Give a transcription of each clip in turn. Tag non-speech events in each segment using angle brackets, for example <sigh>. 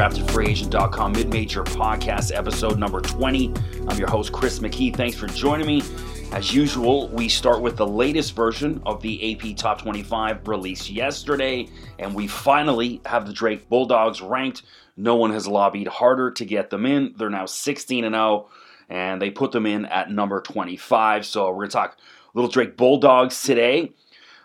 Undraftedfreeagent.com mid-major podcast episode number 20. I'm your host Chris McKee. Thanks for joining me. As usual, we start with the latest version of the AP Top 25 released yesterday, and we finally have the Drake Bulldogs ranked. No one has lobbied harder to get them in. They're now 16 and 0, and they put them in at number 25. So we're going to talk little Drake Bulldogs today.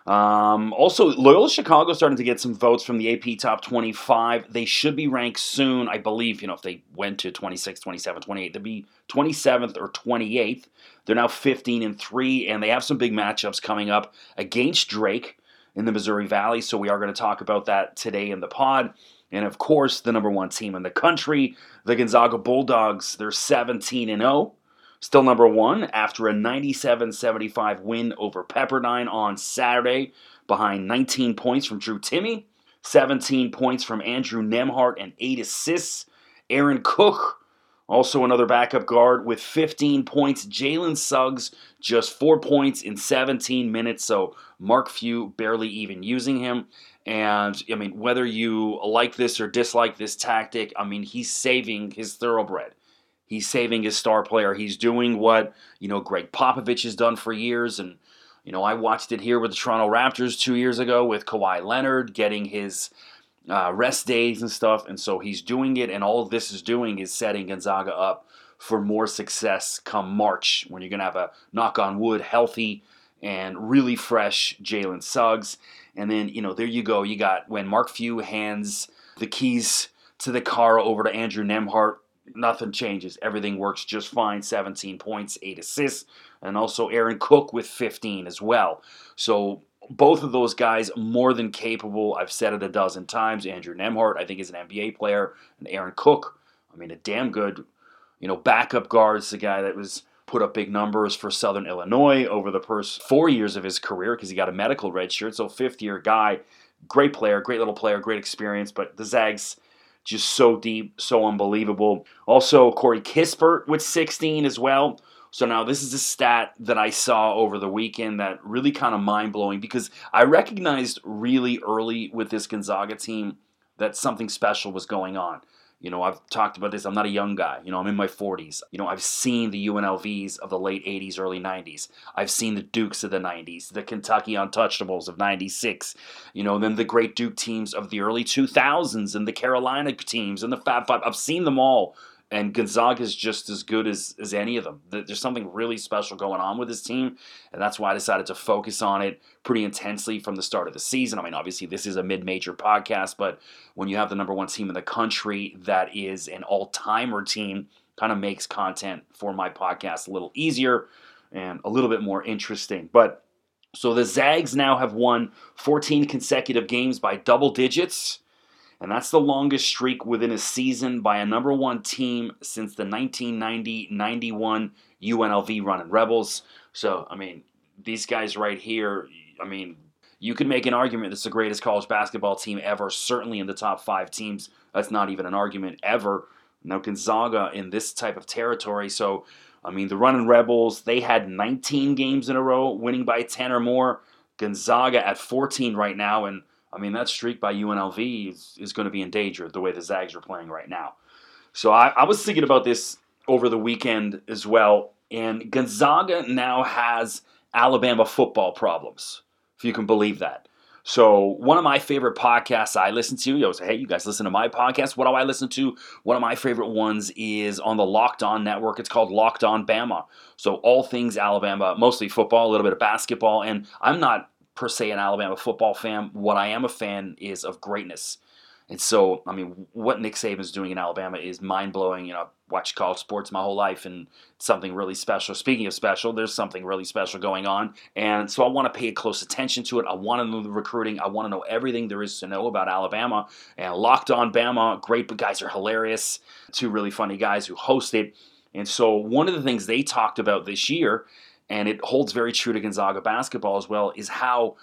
Um, also, Loyola Chicago starting to get some votes from the AP Top 25. They should be ranked soon, I believe. You know, if they went to 26, 27, 28, they'd be 27th or 28th. They're now 15 and 3, and they have some big matchups coming up against Drake in the Missouri Valley. So we are going to talk about that today in the pod. And of course, the number one team in the country, the Gonzaga Bulldogs. They're 17 and 0. Still number one after a 97 75 win over Pepperdine on Saturday, behind 19 points from Drew Timme, 17 points from Andrew Nembhard, and 8 assists. Aaron Cook, also another backup guard, with 15 points. Jalen Suggs, just 4 points in 17 minutes, so Mark Few barely even using him. And I mean, whether you like this or dislike this tactic, I mean, he's saving his thoroughbred. He's saving his star player. He's doing what, you know, Gregg Popovich has done for years. And, you know, I watched it here with the Toronto Raptors two years ago with Kawhi Leonard getting his uh, rest days and stuff. And so he's doing it. And all this is doing is setting Gonzaga up for more success come March when you're going to have a knock on wood, healthy and really fresh Jalen Suggs. And then, you know, there you go. You got when Mark Few hands the keys to the car over to Andrew Nembhard nothing changes. Everything works just fine. 17 points, 8 assists, and also Aaron Cook with 15 as well. So both of those guys more than capable. I've said it a dozen times. Andrew Nembhard, I think, is an NBA player, and Aaron Cook, I mean, a damn good, you know, backup guard. It's the guy that was put up big numbers for Southern Illinois over the first four years of his career because he got a medical red shirt. So fifth year guy, great player, great little player, great experience. But the Zags just so deep, so unbelievable. Also, Corey Kispert with 16 as well. So now this is a stat that I saw over the weekend that really kind of mind blowing because I recognized really early with this Gonzaga team that something special was going on. You know, I've talked about this. I'm not a young guy. You know, I'm in my 40s. You know, I've seen the UNLVs of the late 80s, early 90s. I've seen the Dukes of the 90s, the Kentucky Untouchables of 96. You know, then the great Duke teams of the early 2000s and the Carolina teams and the Fab Five. I've seen them all and Gonzaga is just as good as, as any of them. There's something really special going on with this team, and that's why I decided to focus on it pretty intensely from the start of the season. I mean, obviously, this is a mid major podcast, but when you have the number one team in the country that is an all timer team, kind of makes content for my podcast a little easier and a little bit more interesting. But so the Zags now have won 14 consecutive games by double digits and that's the longest streak within a season by a number one team since the 1990 91 UNLV running Rebels. So, I mean, these guys right here, I mean, you could make an argument that's the greatest college basketball team ever, certainly in the top five teams. That's not even an argument ever. Now, Gonzaga in this type of territory. So, I mean, the running Rebels, they had 19 games in a row, winning by 10 or more. Gonzaga at 14 right now, and I mean, that streak by UNLV is, is going to be in danger the way the Zags are playing right now. So I, I was thinking about this over the weekend as well. And Gonzaga now has Alabama football problems, if you can believe that. So one of my favorite podcasts I listen to, yo, say, hey, you guys listen to my podcast. What do I listen to? One of my favorite ones is on the Locked On Network. It's called Locked On Bama. So all things Alabama, mostly football, a little bit of basketball. And I'm not per se an Alabama football fan. What I am a fan is of greatness. And so, I mean, what Nick Saban is doing in Alabama is mind blowing. You know, I've watched college sports my whole life and something really special. Speaking of special, there's something really special going on. And so I want to pay close attention to it. I want to know the recruiting. I want to know everything there is to know about Alabama. And Locked On Bama, great but guys are hilarious. Two really funny guys who host it. And so one of the things they talked about this year and it holds very true to Gonzaga basketball as well, is how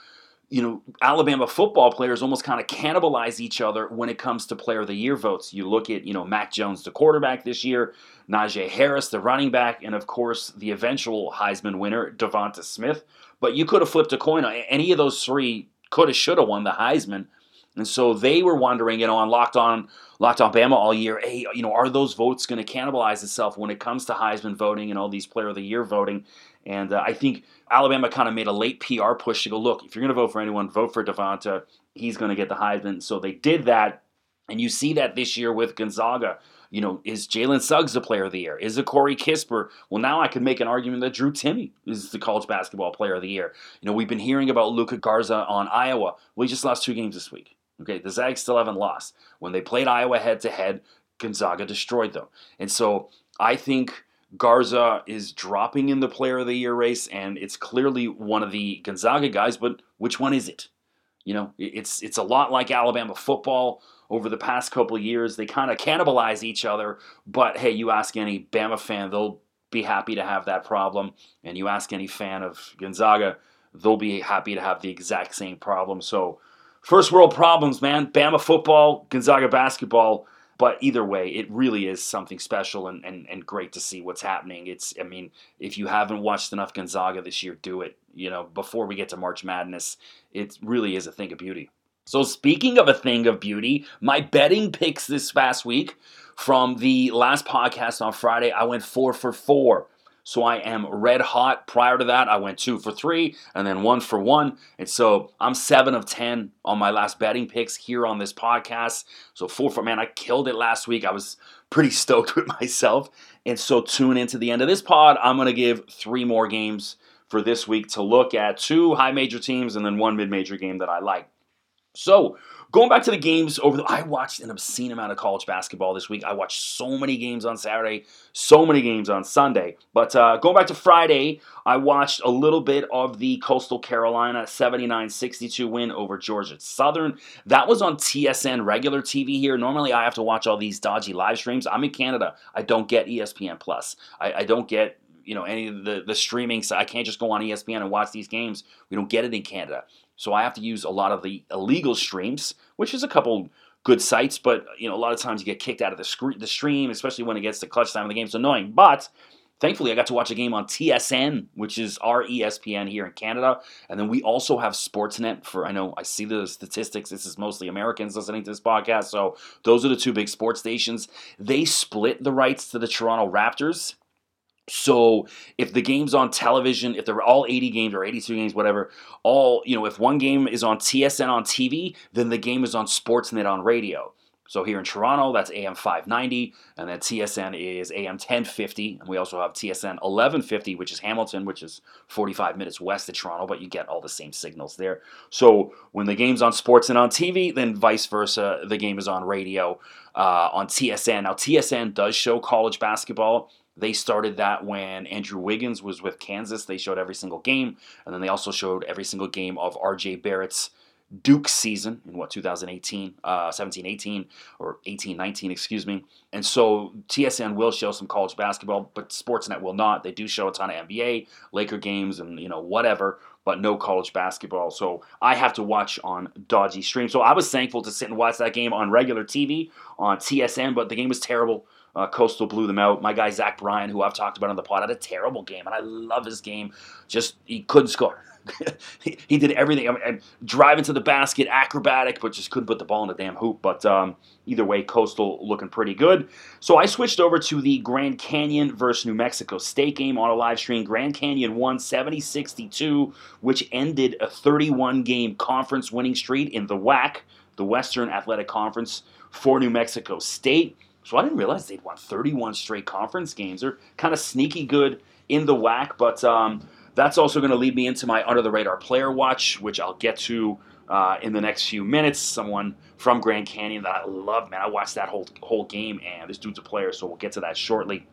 you know Alabama football players almost kind of cannibalize each other when it comes to player of the year votes. You look at you know Mac Jones, the quarterback this year, Najee Harris, the running back, and of course the eventual Heisman winner, Devonta Smith. But you could have flipped a coin. Any of those three could have, should have won the Heisman. And so they were wondering, you know, on Locked On, Locked On Bama all year, hey, you know, are those votes going to cannibalize itself when it comes to Heisman voting and all these Player of the Year voting? And uh, I think Alabama kind of made a late PR push to go, look, if you're going to vote for anyone, vote for Devonta. He's going to get the Heisman. So they did that. And you see that this year with Gonzaga. You know, is Jalen Suggs the player of the year? Is it Corey Kispert? Well, now I can make an argument that Drew Timme is the college basketball player of the year. You know, we've been hearing about Luka Garza on Iowa. He just lost two games this week. Okay, the Zags still haven't lost. When they played Iowa head to head, Gonzaga destroyed them. And so I think Garza is dropping in the player of the year race, and it's clearly one of the Gonzaga guys, but which one is it? You know, it's it's a lot like Alabama football over the past couple years. They kind of cannibalize each other, but hey, you ask any Bama fan, they'll be happy to have that problem. And you ask any fan of Gonzaga, they'll be happy to have the exact same problem. So, first world problems, man. Bama football, Gonzaga basketball. But either way, it really is something special and, and, and great to see what's happening. It's, I mean, if you haven't watched enough Gonzaga this year, do it. You know, before we get to March Madness, it really is a thing of beauty. So, speaking of a thing of beauty, my betting picks this past week from the last podcast on Friday, I went four for four. So I am red hot. Prior to that, I went two for three and then one for one. And so I'm seven of 10 on my last betting picks here on this podcast. So four for, man, I killed it last week. I was pretty stoked <laughs> with myself. And so tune into the end of this pod. I'm going to give three more games for this week to look at two high major teams and then one mid major game that I like. So, going back to the games over the, I watched an obscene amount of college basketball this week. I watched so many games on Saturday, so many games on Sunday. But uh, going back to Friday, I watched a little bit of the Coastal Carolina 79-62 win over Georgia Southern. That was on TSN regular TV here. Normally, I have to watch all these dodgy live streams. I'm in Canada. I don't get ESPN Plus. I, I don't get you know any of the the streaming so I can't just go on ESPN and watch these games. We don't get it in Canada. So I have to use a lot of the illegal streams, which is a couple good sites, but you know a lot of times you get kicked out of the, the stream, especially when it gets to clutch time of the game. It's annoying, but thankfully I got to watch a game on TSN, which is our ESPN here in Canada, and then we also have Sportsnet. For I know I see the statistics. This is mostly Americans listening to this podcast, so those are the two big sports stations. They split the rights to the Toronto Raptors so if the game's on television, if they're all 80 games or 82 games, whatever, all, you know, if one game is on TSN on TV, then the game is on Sportsnet on radio. So here in Toronto, that's AM 590, and then TSN is AM 1050, and we also have TSN 1150, which is Hamilton, which is 45 minutes west of Toronto, but you get all the same signals there. So when the game's on Sportsnet on TV, then vice versa, the game is on radio uh, on TSN. Now TSN does show college basketball. They started that when Andrew Wiggins was with Kansas. They showed every single game, and then they also showed every single game of RJ Barrett's Duke season in what 2018, uh, 17, 18, or 18, 19, excuse me. And so TSN will show some college basketball, but Sportsnet will not. They do show a ton of NBA, Laker games, and you know whatever, but no college basketball. So I have to watch on dodgy stream. So I was thankful to sit and watch that game on regular TV on TSN, but the game was terrible. Uh, Coastal blew them out. My guy Zach Bryan, who I've talked about on the pod, had a terrible game, and I love his game. Just he couldn't score. <laughs> he, he, did everything. I mean, driving to the basket, acrobatic, but just couldn't put the ball in the damn hoop. But um, either way, Coastal looking pretty good. So I switched over to the Grand Canyon versus New Mexico State game on a live stream. Grand Canyon won 70 62, which ended a 31 game conference winning streak in the WAC, the Western Athletic Conference, for New Mexico State. So I didn't realize they'd won 31 straight conference games. They're kind of sneaky good in the WAC, but um, that's also going to lead me into my under the radar player watch, which I'll get to uh, in the next few minutes. Someone from Grand Canyon that I love, man. I watched that whole whole game, and this dude's a player, so we'll get to that shortly.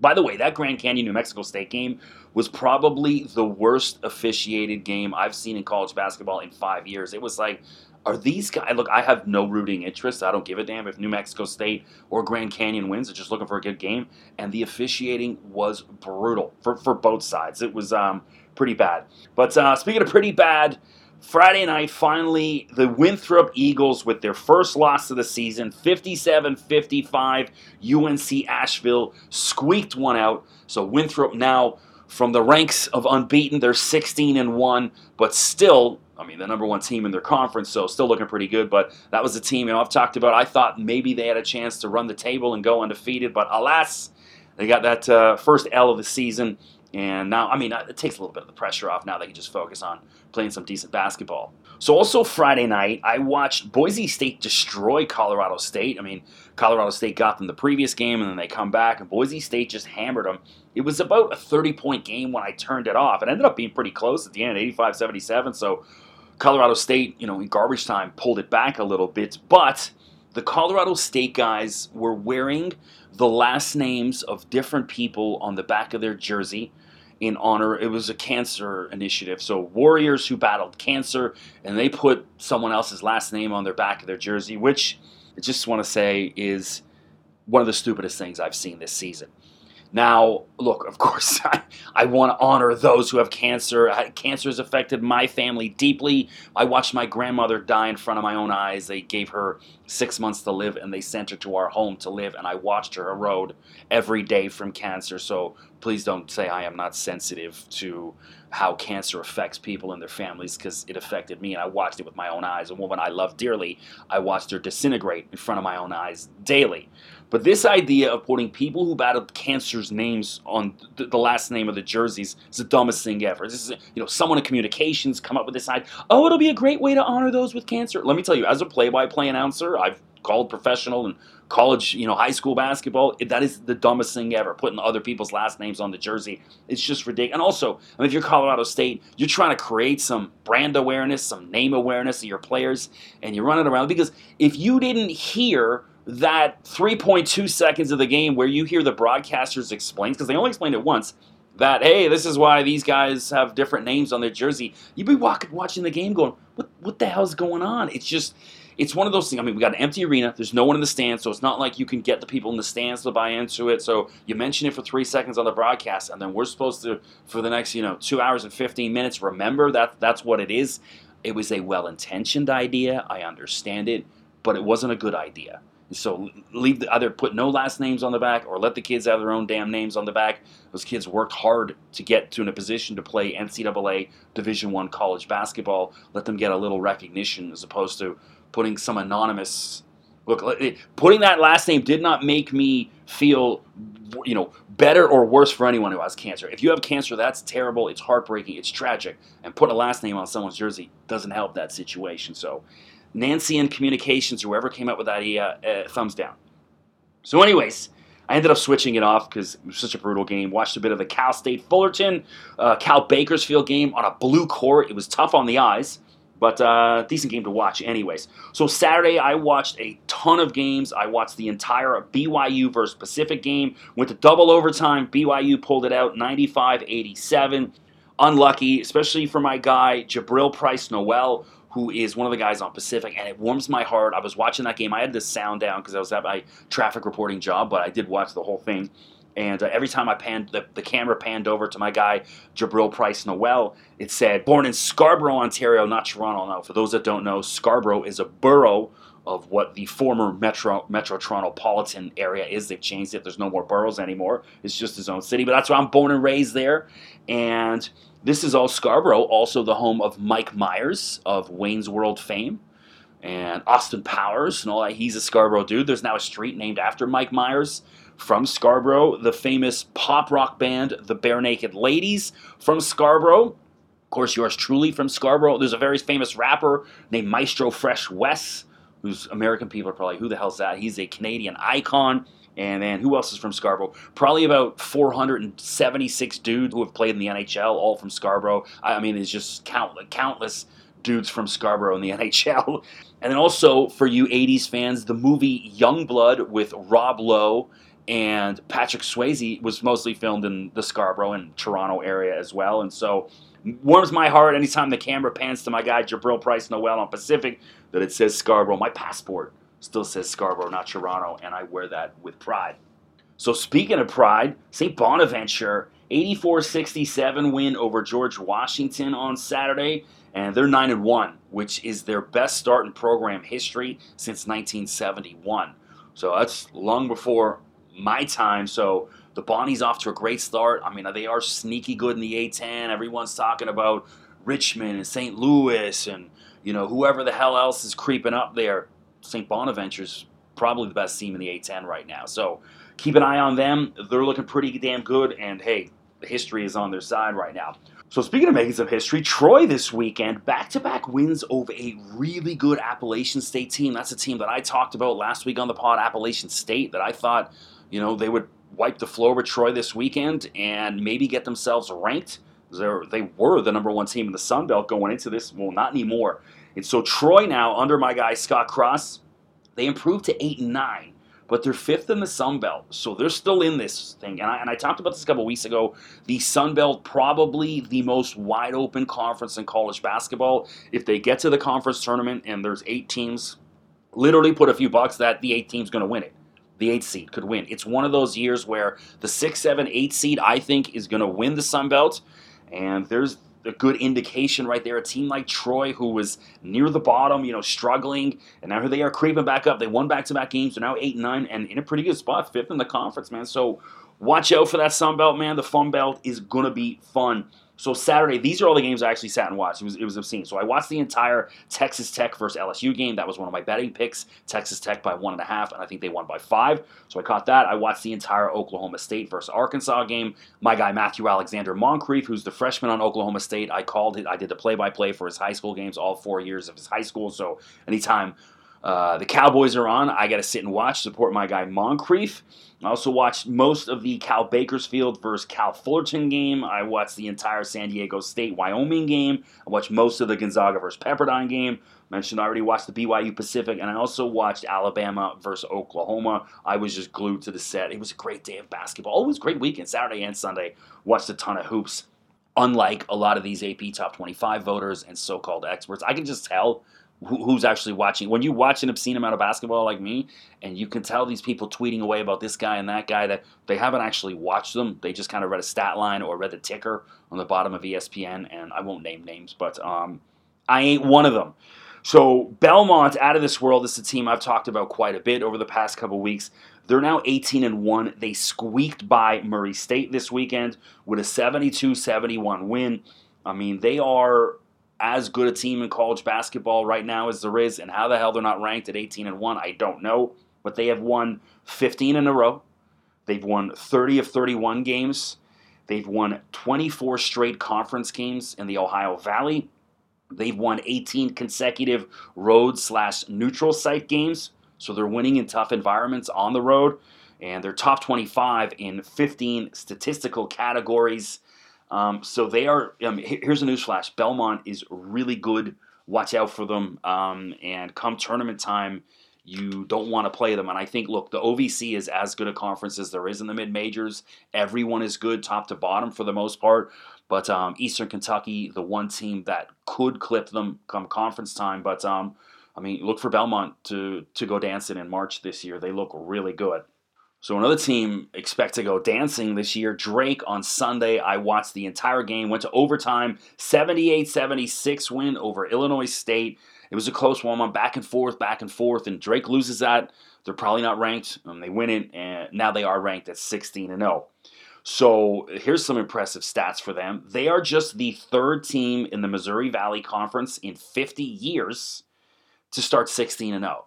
By the way, that Grand Canyon New Mexico State game was probably the worst officiated game I've seen in college basketball in five years. It was like are these guys? Look, I have no rooting interest. I don't give a damn if New Mexico State or Grand Canyon wins. I'm just looking for a good game. And the officiating was brutal for, for both sides. It was um, pretty bad. But uh, speaking of pretty bad, Friday night, finally, the Winthrop Eagles with their first loss of the season, 57 55. UNC Asheville squeaked one out. So Winthrop now from the ranks of unbeaten, they're 16 and 1, but still I mean, the number one team in their conference, so still looking pretty good. But that was a team, you know, I've talked about. I thought maybe they had a chance to run the table and go undefeated, but alas, they got that uh, first L of the season. And now, I mean, it takes a little bit of the pressure off. Now they can just focus on playing some decent basketball. So, also Friday night, I watched Boise State destroy Colorado State. I mean, Colorado State got them the previous game, and then they come back, and Boise State just hammered them. It was about a 30 point game when I turned it off. It ended up being pretty close at the end, 85 77. So, Colorado State, you know, in garbage time, pulled it back a little bit. But the Colorado State guys were wearing the last names of different people on the back of their jersey in honor. It was a cancer initiative. So warriors who battled cancer, and they put someone else's last name on their back of their jersey, which I just want to say is one of the stupidest things I've seen this season. Now, look, of course, <laughs> I, I want to honor those who have cancer. Cancer has affected my family deeply. I watched my grandmother die in front of my own eyes. They gave her six months to live and they sent her to our home to live, and I watched her erode every day from cancer. So please don't say I am not sensitive to how cancer affects people and their families because it affected me and I watched it with my own eyes. A woman I love dearly, I watched her disintegrate in front of my own eyes daily. But this idea of putting people who battled cancer's names on the, last name of the jerseys is the dumbest thing ever. This is, you know, someone in communications come up with this idea. Oh, it'll be a great way to honor those with cancer. Let me tell you, as a play-by-play announcer, I've called professional and college, you know, high school basketball. That is the dumbest thing ever. Putting other people's last names on the jersey, it's just ridiculous. And also, I mean, if you're Colorado State, you're trying to create some brand awareness, some name awareness of your players, and you're running around because if you didn't hear that 3.2 seconds of the game where you hear the broadcasters explain, because they only explained it once, that hey, this is why these guys have different names on their jersey. You'd be walking, watching the game, going, "What? What the hell's going on?" It's just, it's one of those things. I mean, we got an empty arena. There's no one in the stands, so it's not like you can get the people in the stands to buy into it. So you mention it for three seconds on the broadcast, and then we're supposed to, for the next, you know, two hours and 15 minutes, remember that that's what it is. It was a well-intentioned idea. I understand it, but it wasn't a good idea. So leave the, either put no last names on the back or let the kids have their own damn names on the back. Those kids worked hard to get to in a position to play NCAA Division One college basketball. Let them get a little recognition as opposed to putting some anonymous. Look, putting that last name did not make me feel, you know, better or worse for anyone who has cancer. If you have cancer, that's terrible. It's heartbreaking. It's tragic. And put a last name on someone's jersey doesn't help that situation. So Nancy and Communications, whoever came up with that idea, uh, thumbs down. So, anyways, I ended up switching it off because it was such a brutal game. Watched a bit of the Cal State Fullerton, uh, Cal Bakersfield game on a blue court. It was tough on the eyes, but uh, decent game to watch, anyways. So Saturday, I watched a ton of games. I watched the entire BYU versus Pacific game. Went to double overtime. BYU pulled it out 95 87. Unlucky, especially for my guy, Jabril Price Noel, who is one of the guys on Pacific, and it warms my heart. I was watching that game. I had the sound down because I was at my traffic reporting job, but I did watch the whole thing. And uh, every time I panned, the, the camera panned over to my guy, Jabril Price Noel, it said, born in Scarborough, Ontario, not Toronto. Now, for those that don't know, Scarborough is a borough of what the former Metro Metro Torontopolitan area is. They've changed it. There's no more boroughs anymore. It's just his own city. But that's why I'm born and raised there. And this is all Scarborough, also the home of Mike Myers of Wayne's World fame and Austin Powers and all that. He's a Scarborough dude. There's now a street named after Mike Myers from Scarborough. The famous pop rock band, the Barenaked Ladies from Scarborough. Of course, yours truly from Scarborough. There's a very famous rapper named Maestro Fresh Wes, who's American people are probably, who the hell's that? He's a Canadian icon. And then who else is from Scarborough? Probably about 476 dudes who have played in the NHL, all from Scarborough. I mean, it's just countless, countless dudes from Scarborough in the <laughs> NHL. And then also for you 80s fans, the movie Youngblood with Rob Lowe and Patrick Swayze was mostly filmed in the Scarborough and Toronto area as well. And so warms my heart anytime the camera pans to my guy Jabril Price Noel on Pacific that it says Scarborough. My passport still says Scarborough, not Toronto, and I wear that with pride. So speaking of pride, St. Bonaventure 84-67 win over George Washington on Saturday, and they're 9 and 1, which is their best start in program history since 1971. So that's long before my time. So the Bonnies off to a great start. I mean, they are sneaky good in the A10. Everyone's talking about Richmond and St. Louis and you know whoever the hell else is creeping up there. St. Bonaventure's probably the best team in the A10 right now. So keep an eye on them. They're looking pretty damn good, and hey, the history is on their side right now. So speaking of making some history, Troy this weekend back-to-back wins over a really good Appalachian State team. That's a team that I talked about last week on the pod, Appalachian State, that I thought, you know, they would wipe the floor with Troy this weekend and maybe get themselves ranked. They're, they were the number one team in the Sun Belt going into this. Well, not anymore. And so Troy now, under my guy Scott Cross, they improved to eight and nine but they're fifth in the Sun Belt, so they're still in this thing. And I, and I talked about this a couple weeks ago. The Sun Belt probably the most wide open conference in college basketball. If they get to the conference tournament and there's eight teams, literally put a few bucks that the eight team's going to win it. The eight seed could win. It's one of those years where the six, seven, eight seed I think is going to win the Sun Belt, and there's a good indication right there. A team like Troy, who was near the bottom, you know, struggling, and now here they are creeping back up. They won back-to-back games. They're now eight nine, and in a pretty good spot, fifth in the conference, man. So watch out for that Sun Belt, man. The Fun Belt is gonna be fun. So Saturday, these are all the games I actually sat and watched. It was it was obscene. So I watched the entire Texas Tech versus LSU game. That was one of my betting picks. Texas Tech by one and a half, and I think they won by five. So I caught that. I watched the entire Oklahoma State versus Arkansas game. My guy Matthew Alexander Moncrieffe, who's the freshman on Oklahoma State, I called it. I did the play-by-play for his high school games, all four years of his high school. So anytime uh, the Cowboys are on. I got to sit and watch, support my guy Moncrieffe. I also watched most of the Cal Bakersfield versus Cal Fullerton game. I watched the entire San Diego State Wyoming game. I watched most of the Gonzaga versus Pepperdine game. Mentioned I already watched the BYU Pacific, and I also watched Alabama versus Oklahoma. I was just glued to the set. It was a great day of basketball. Always great weekend, Saturday and Sunday. Watched a ton of hoops. Unlike a lot of these AP top 25 voters and so called experts, I can just tell who's actually watching. When you watch an obscene amount of basketball like me, and you can tell these people tweeting away about this guy and that guy that they haven't actually watched them. They just kind of read a stat line or read the ticker on the bottom of ESPN, and I won't name names, but um, I ain't one of them. So Belmont, out of this world, is a team I've talked about quite a bit over the past couple weeks. They're now 18 and 1. They squeaked by Murray State this weekend with a 72 71 win. I mean, they are as good a team in college basketball right now as there is, and how the hell they're not ranked at 18 and 1, I don't know. But they have won 15 in a row. They've won 30 of 31 games. They've won 24 straight conference games in the Ohio Valley. They've won 18 consecutive road slash neutral site games. So they're winning in tough environments on the road. And they're top 25 in 15 statistical categories. Um, so they are. Um, here's a newsflash: Belmont is really good. Watch out for them. Um, and come tournament time, you don't want to play them. And I think, look, the OVC is as good a conference as there is in the mid majors. Everyone is good, top to bottom for the most part. But um, Eastern Kentucky, the one team that could clip them come conference time. But um, I mean, look for Belmont to to go dancing in March this year. They look really good. So another team expect to go dancing this year. Drake on Sunday. I watched the entire game, went to overtime, 78-76 win over Illinois State. It was a close one, on back and forth, back and forth, and Drake loses that. They're probably not ranked. Um, they win it, and now they are ranked at 16 and 0. So here's some impressive stats for them. They are just the third team in the Missouri Valley Conference in 50 years to start 16 and 0.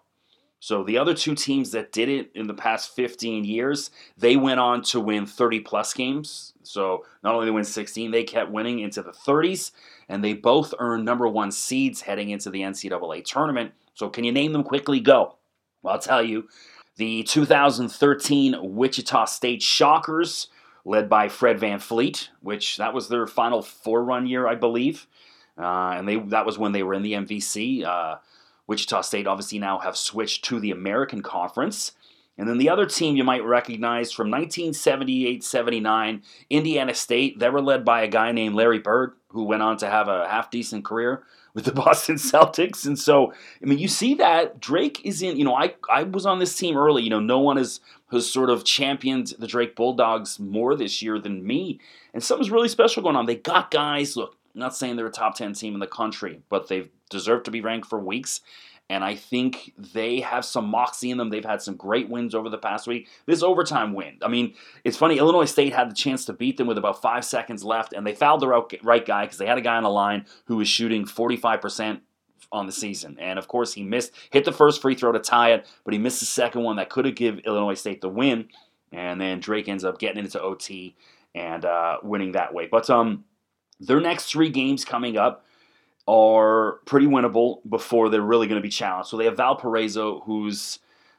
So the other two teams that did it in the past 15 years, they went on to win 30 plus games. So not only they win 16, they kept winning into the 30s, and they both earned number one seeds heading into the NCAA tournament. So can you name them quickly? Go. Well, I'll tell you. The 2013 Wichita State Shockers, led by Fred VanVleet, which that was their final four run year, I believe. Uh, and they that was when they were in the MVC. Uh, Wichita State obviously now have switched to the American Conference. And then the other team you might recognize from 1978 79, Indiana State, they were led by a guy named Larry Bird, who went on to have a half decent career with the <laughs> Boston Celtics. And so, I mean, you see that Drake is in, you know, I, I was on this team early. You know, no one has, has sort of championed the Drake Bulldogs more this year than me. And something's really special going on. They got guys, look, I'm not saying they're a top 10 team in the country, but they've deserved to be ranked for weeks. and I think they have some moxie in them. They've had some great wins over the past week. This overtime win, I mean, it's funny. Illinois State had the chance to beat them with about five seconds left, and they fouled the right guy because they had a guy on the line who was shooting 45% on the season. And of course, he missed, hit the first free throw to tie it, but he missed the second one that could have given Illinois State the win. And then Drake ends up getting into OT and uh, winning that way. But um, their next three games coming up are pretty winnable before they're really going to be challenged. So they have Valparaiso, who's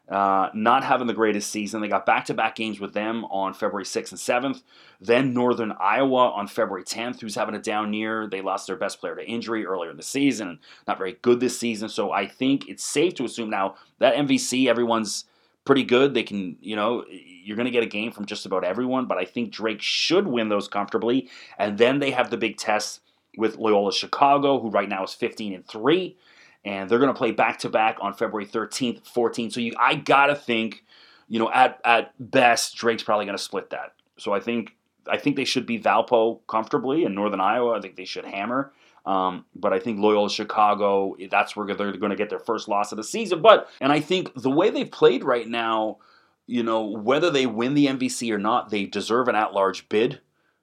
uh, not having the greatest season. They got back to back games with them on February 6th and 7th. Then Northern Iowa on February 10th, who's having a down year. They lost their best player to injury earlier in the season. Not very good this season. So I think it's safe to assume now that MVC, everyone's pretty good. They can, you know, you're going to get a game from just about everyone, but I think Drake should win those comfortably. And then they have the big test with Loyola Chicago, who right now is 15 and 3. And they're going to play back to back on February 13th, 14th. So you, I got to think, you know, at, at best, Drake's probably going to split that. So I think I think they should be Valpo comfortably in Northern Iowa. I think they should hammer. Um, but I think Loyola Chicago, that's where they're going to get their first loss of the season. But and I think the way they've played right now, you know, whether they win the MVC or not, they deserve an at-large bid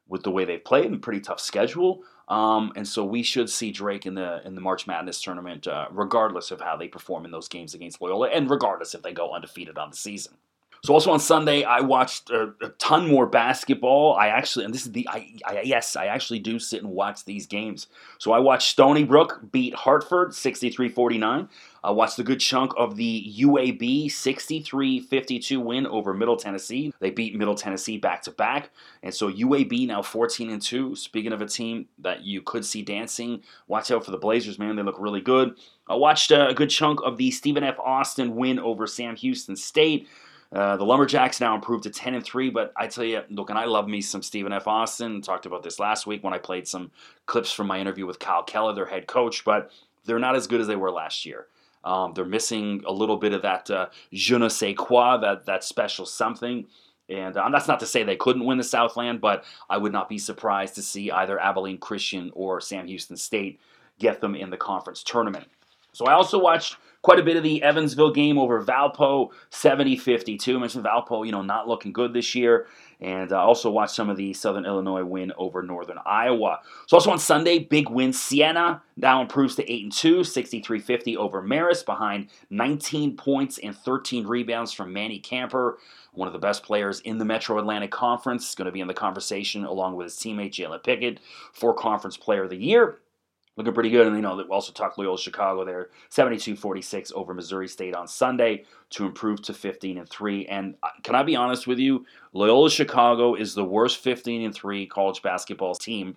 with the way they've played and pretty tough schedule. Um, and so we should see Drake in the in the March Madness tournament, uh, regardless of how they perform in those games against Loyola, and regardless if they go undefeated on the season. So also on Sunday, I watched a, a, ton more basketball. I actually, and this is the, I, I, yes, I actually do sit and watch these games. So I watched Stony Brook beat Hartford 63-49. I watched a good chunk of the UAB 63-52 win over Middle Tennessee. They beat Middle Tennessee back to back, and so UAB now 14 and two. Speaking of a team that you could see dancing, watch out for the Blazers, man. They look really good. I watched a good chunk of the Stephen F. Austin win over Sam Houston State. Uh, the Lumberjacks now improved to 10 and 3, but I tell you, look, and I love me some Stephen F. Austin. Talked about this last week when I played some clips from my interview with Kyle Keller, their head coach, but they're not as good as they were last year. Um, they're missing a little bit of that uh, je ne sais quoi, that, that special something. And uh, that's not to say they couldn't win the Southland, but I would not be surprised to see either Abilene Christian or Sam Houston State get them in the conference tournament. So I also watched quite a bit of the Evansville game over Valpo, 70-52. Mentioned Valpo, you know, not looking good this year. And uh, also watched some of the Southern Illinois win over Northern Iowa. So also on Sunday, big win. Siena now improves to 8 and 2, 63-50 over Marist, behind 19 points and 13 rebounds from Manny Camper, one of the best players in the Metro Atlantic Conference. Going to be in the conversation along with his teammate Jalen Pickett for Conference Player of the Year looking pretty good. And, you know, we also talked Loyola Chicago there, 72-46 over Missouri State on Sunday to improve to 15 and 3. And uh, can I be honest with you? Loyola Chicago is the worst 15 and 3 college basketball team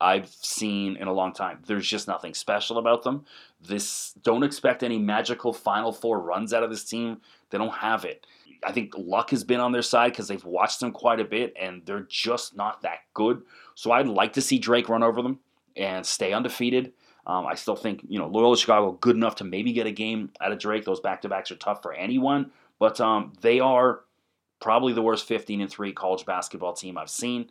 I've seen in a long time. There's just nothing special about them. This don't expect any magical Final Four runs out of this team. They don't have it. I think luck has been on their side because they've watched them quite a bit, and they're just not that good. So I'd like to see Drake run over them and stay undefeated. Um, I still think you know Loyola Chicago good enough to maybe get a game out of Drake. Those back to backs are tough for anyone, but um, they are probably the worst 15 and three college basketball team I've seen,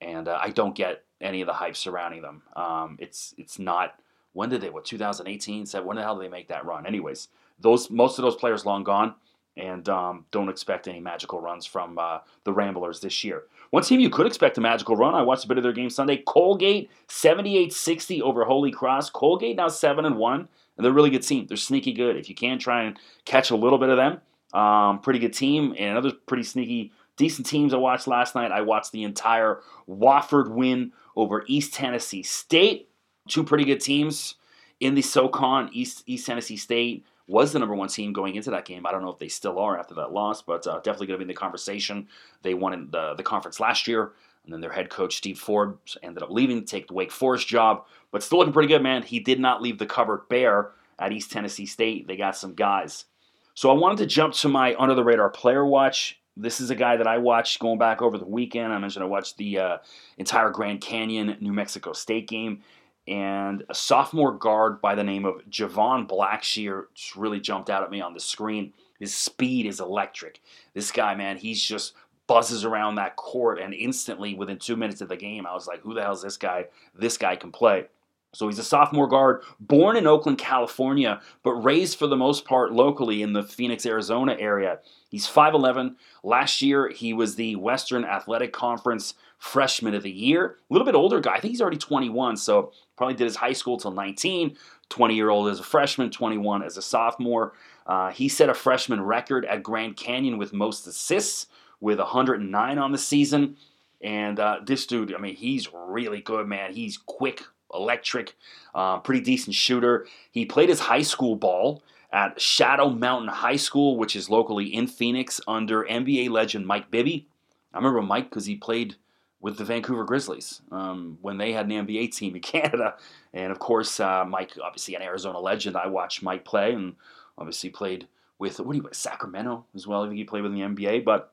and uh, I don't get any of the hype surrounding them. Um, it's it's not. When did they? What 2018? Said when the hell did they make that run? Anyways, those most of those players long gone and um, don't expect any magical runs from uh, the Ramblers this year. One team you could expect a magical run. I watched a bit of their game Sunday. Colgate 78-60 over Holy Cross. Colgate now seven and one, and they're a really good team. They're sneaky good. If you can try and catch a little bit of them, um, pretty good team. And another pretty sneaky, decent teams I watched last night. I watched the entire Wofford win over East Tennessee State. Two pretty good teams in the SoCon. East East Tennessee State was the number one team going into that game. I don't know if they still are after that loss, but uh, definitely going to be in the conversation. They won in the, the conference last year, and then their head coach, Steve Forbes, ended up leaving to take the Wake Forest job, but still looking pretty good, man. He did not leave the cupboard bare at East Tennessee State. They got some guys. So I wanted to jump to my under the radar player watch. This is a guy that I watched going back over the weekend. I mentioned I watched the uh, entire Grand Canyon New Mexico State game and a sophomore guard by the name of Jovan Blacksher just really jumped out at me on the screen. His speed is electric. This guy, man, he's just buzzes around that court, and instantly, within two minutes of the game, I was like, who the hell is this guy? This guy can play. So he's a sophomore guard, born in Oakland, California, but raised for the most part locally in the Phoenix, Arizona area. He's 5'11. Last year, he was the Western Athletic Conference Freshman of the Year. A little bit older guy. I think he's already 21, so probably did his high school till 19. 20 year old as a freshman, 21 as a sophomore. Uh, he set a freshman record at Grand Canyon with most assists, with 109 on the season. And uh, this dude, I mean, he's really good, man. He's quick, electric, uh, pretty decent shooter. He played his high school ball at Shadow Mountain High School, which is locally in Phoenix, under NBA legend Mike Bibby. I remember Mike because he played with the Vancouver Grizzlies um, when they had an NBA team in <laughs> Canada. And of course, uh, Mike, obviously an Arizona legend. I watched Mike play and obviously played with, what do you, Sacramento as well. I think he played with the NBA. But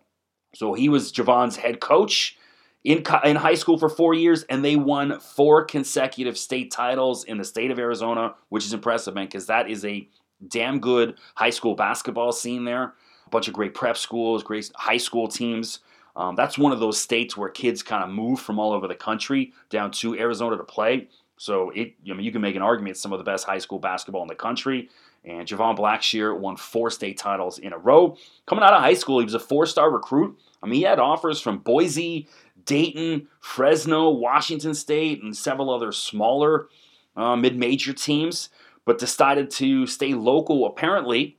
so he was Jovan's head coach in, in high school for four years, and they won four consecutive state titles in the state of Arizona, which is impressive, man, because that is a damn good high school basketball scene there. A bunch of great prep schools, great high school teams. Um, that's one of those states where kids kind of move from all over the country down to Arizona to play. So it, I mean, you can make an argument it's some of the best high school basketball in the country. And Jovan Blacksher won four state titles in a row. Coming out of high school, he was a four-star recruit. I mean, he had offers from Boise, Dayton, Fresno, Washington State, and several other smaller uh, mid-major teams but decided to stay local. Apparently,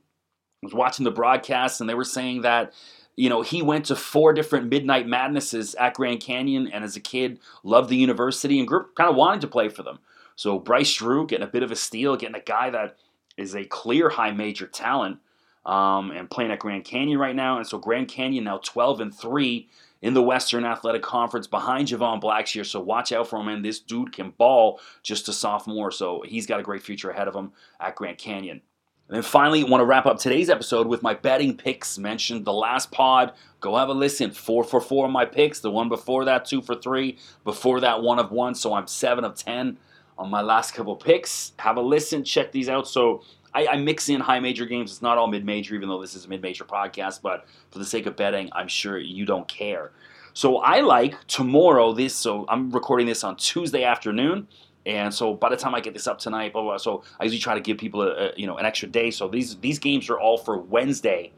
I was watching the broadcast and they were saying that you know he went to four different midnight madnesses at Grand Canyon, and as a kid loved the university and group kind of wanted to play for them. So Bryce Drew getting a bit of a steal, getting a guy that is a clear high major talent. Um, and playing at Grand Canyon right now. And so Grand Canyon now 12 and 3 in the Western Athletic Conference behind Jovan Blacksher. So watch out for him. And this dude can ball just a sophomore. So he's got a great future ahead of him at Grand Canyon. And then finally, want to wrap up today's episode with my betting picks. Mentioned the last pod. Go have a listen. Four for four my picks. The one before that, two for three. Before that, one of one. So I'm seven of ten on my last couple picks. Have a listen. Check these out. So I, I, mix in high major games. It's not all mid major, even though this is a mid major podcast. But for the sake of betting, I'm sure you don't care. So I like tomorrow. This so I'm recording this on Tuesday afternoon. And so by the time I get this up tonight, blah, blah, blah, so I usually try to give people a, a, you know an extra day. So these these games are all for Wednesday,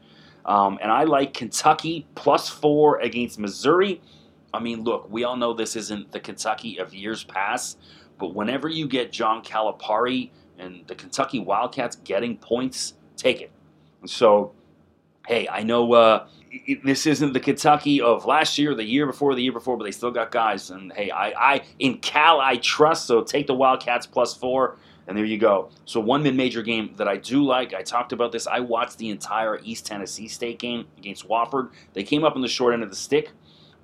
um, and I like Kentucky plus four against Missouri. I mean, look, we all know this isn't the Kentucky of years past, but whenever you get John Calipari and the Kentucky Wildcats getting points, take it. So, hey, I know uh, this isn't the Kentucky of last year, the year before, the year before, but they still got guys. And hey, I, I in Cal I trust. So take the Wildcats plus four, and there you go. So one mid-major game that I do like. I talked about this. I watched the entire East Tennessee State game against Wofford. They came up on the short end of the stick,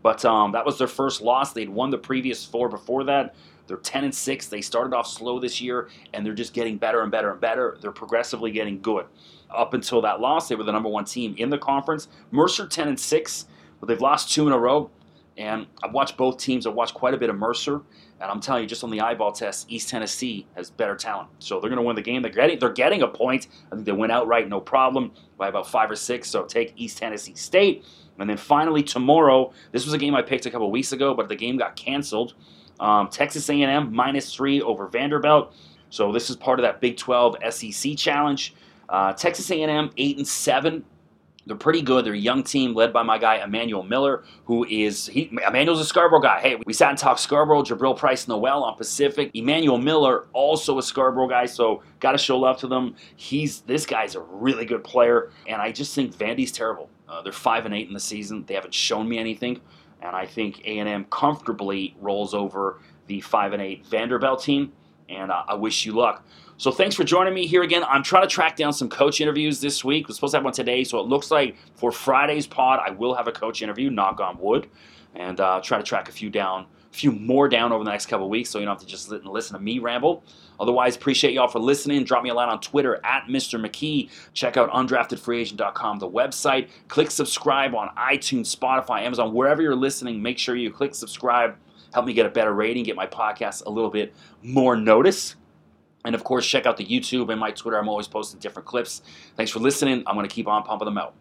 but um, that was their first loss. They'd won the previous four before that. They're 10 and 6. They started off slow this year, and they're just getting better and better and better. They're progressively getting good. Up until that loss, they were the number one team in the conference. Mercer 10 and 6, but they've lost two in a row. And I've watched both teams. I've watched quite a bit of Mercer, and I'm telling you, just on the eyeball test, East Tennessee has better talent. So they're going to win the game. They're getting, they're getting a point. I think they went outright, no problem, by about five or six. So take East Tennessee State. And then finally tomorrow, this was a game I picked a couple weeks ago, but the game got canceled. Um, Texas A&M minus three over Vanderbilt. So this is part of that Big 12 SEC challenge. Uh, Texas A&M eight and seven. They're pretty good. They're a young team led by my guy Emmanuel Miller, who is he. Emmanuel's a Scarborough guy. Hey, we sat and talked Scarborough. Jabril Price Noel on Pacific. Emmanuel Miller also a Scarborough guy, so got to show love to them. He's this guy's a really good player, and I just think Vandy's terrible. Uh, they're five and eight in the season. They haven't shown me anything and I think A&M comfortably rolls over the five and eight Vanderbilt team. And uh, I wish you luck. So thanks for joining me here again. I'm trying to track down some coach interviews this week. We're supposed to have one today, so it looks like for Friday's pod, I will have a coach interview. Knock on wood, and uh, try to track a few down, a few more down over the next couple weeks, so you don't have to just listen to me ramble. Otherwise, appreciate y'all for listening. Drop me a line on Twitter at Mr. McKee. Check out undraftedfreeagent.com, the website. Click subscribe on iTunes, Spotify, Amazon, wherever you're listening. Make sure you click subscribe. Help me get a better rating, get my podcast a little bit more notice. And of course, check out the YouTube and my Twitter. I'm always posting different clips. Thanks for listening. I'm going to keep on pumping them out.